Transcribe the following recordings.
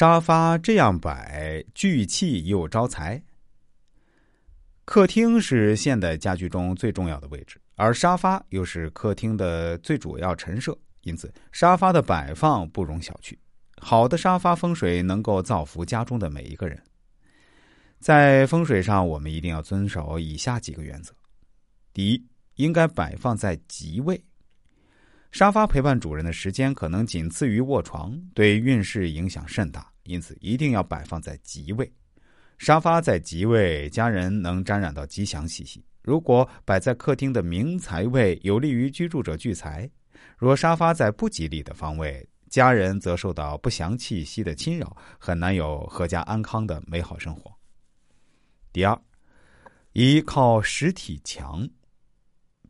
沙发这样摆，聚气又招财。客厅是现代家居中最重要的位置，而沙发又是客厅的最主要陈设，因此沙发的摆放不容小觑。好的沙发风水能够造福家中的每一个人。在风水上，我们一定要遵守以下几个原则：第一，应该摆放在吉位。沙发陪伴主人的时间可能仅次于卧床，对运势影响甚大，因此一定要摆放在吉位。沙发在吉位，家人能沾染到吉祥气息；如果摆在客厅的明财位，有利于居住者聚财；若沙发在不吉利的方位，家人则受到不祥气息的侵扰，很难有阖家安康的美好生活。第二，依靠实体墙，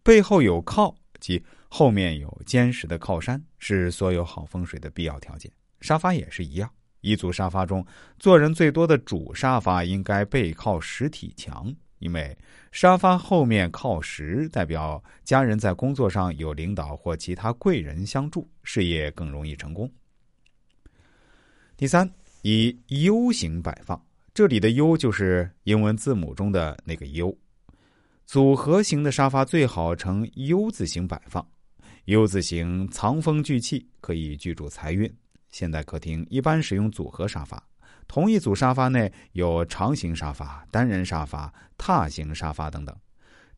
背后有靠即。后面有坚实的靠山，是所有好风水的必要条件。沙发也是一样，一组沙发中坐人最多的主沙发应该背靠实体墙，因为沙发后面靠实，代表家人在工作上有领导或其他贵人相助，事业更容易成功。第三，以 U 型摆放，这里的 U 就是英文字母中的那个 U，组合型的沙发最好呈 U 字形摆放。U 字形藏风聚气，可以居住财运。现代客厅一般使用组合沙发，同一组沙发内有长形沙发、单人沙发、榻型沙发等等。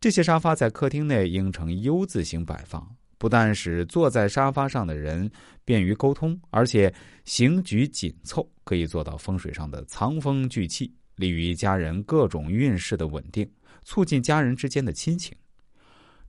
这些沙发在客厅内应呈 U 字形摆放，不但使坐在沙发上的人便于沟通，而且形局紧凑，可以做到风水上的藏风聚气，利于家人各种运势的稳定，促进家人之间的亲情。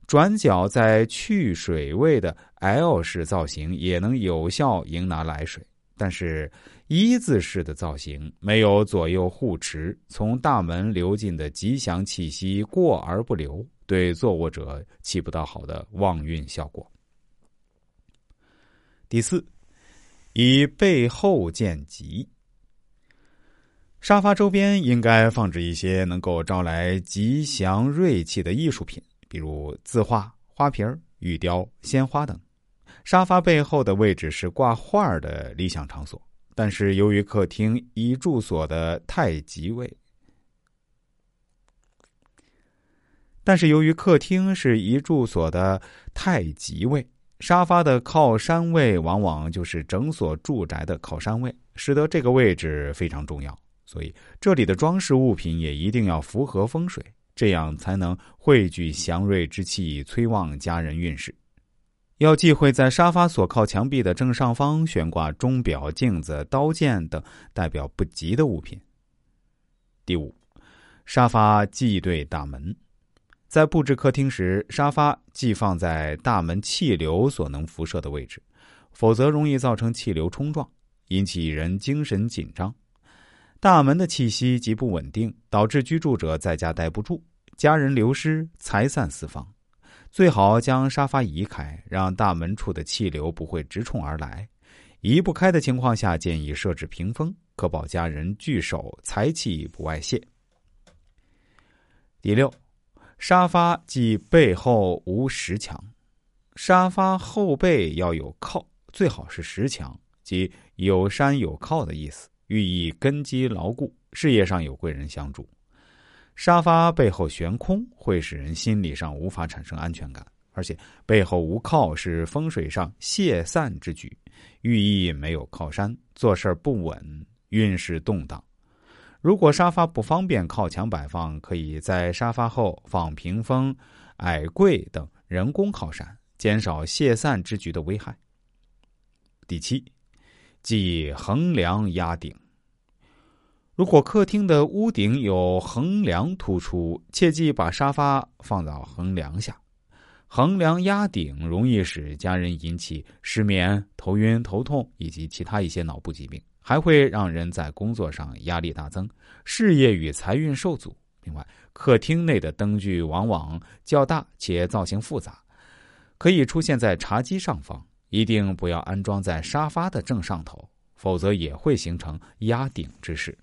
转角在去水位的 L 式造型也能有效迎拿来水，但是一字式的造型没有左右护持，从大门流进的吉祥气息过而不留，对坐卧者起不到好的旺运效果。第四，以背后见吉，沙发周边应该放置一些能够招来吉祥瑞气的艺术品。比如字画、花瓶、玉雕、鲜花等，沙发背后的位置是挂画的理想场所。但是由于客厅一住所的太极位，但是由于客厅是一住所的太极位，沙发的靠山位往往就是整所住宅的靠山位，使得这个位置非常重要。所以这里的装饰物品也一定要符合风水。这样才能汇聚祥瑞之气，催旺家人运势。要忌讳在沙发所靠墙壁的正上方悬挂钟表、镜子、刀剑等代表不吉的物品。第五，沙发忌对大门。在布置客厅时，沙发忌放在大门气流所能辐射的位置，否则容易造成气流冲撞，引起人精神紧张。大门的气息极不稳定，导致居住者在家待不住，家人流失，财散四方。最好将沙发移开，让大门处的气流不会直冲而来。移不开的情况下，建议设置屏风，可保家人聚首，财气不外泄。第六，沙发即背后无石墙，沙发后背要有靠，最好是石墙，即有山有靠的意思。寓意根基牢固，事业上有贵人相助。沙发背后悬空，会使人心理上无法产生安全感，而且背后无靠是风水上泄散之举，寓意没有靠山，做事不稳，运势动荡。如果沙发不方便靠墙摆放，可以在沙发后放屏风、矮柜等人工靠山，减少泄散之局的危害。第七。即横梁压顶。如果客厅的屋顶有横梁突出，切记把沙发放到横梁下。横梁压顶容易使家人引起失眠、头晕、头痛以及其他一些脑部疾病，还会让人在工作上压力大增，事业与财运受阻。另外，客厅内的灯具往往较大且造型复杂，可以出现在茶几上方。一定不要安装在沙发的正上头，否则也会形成压顶之势。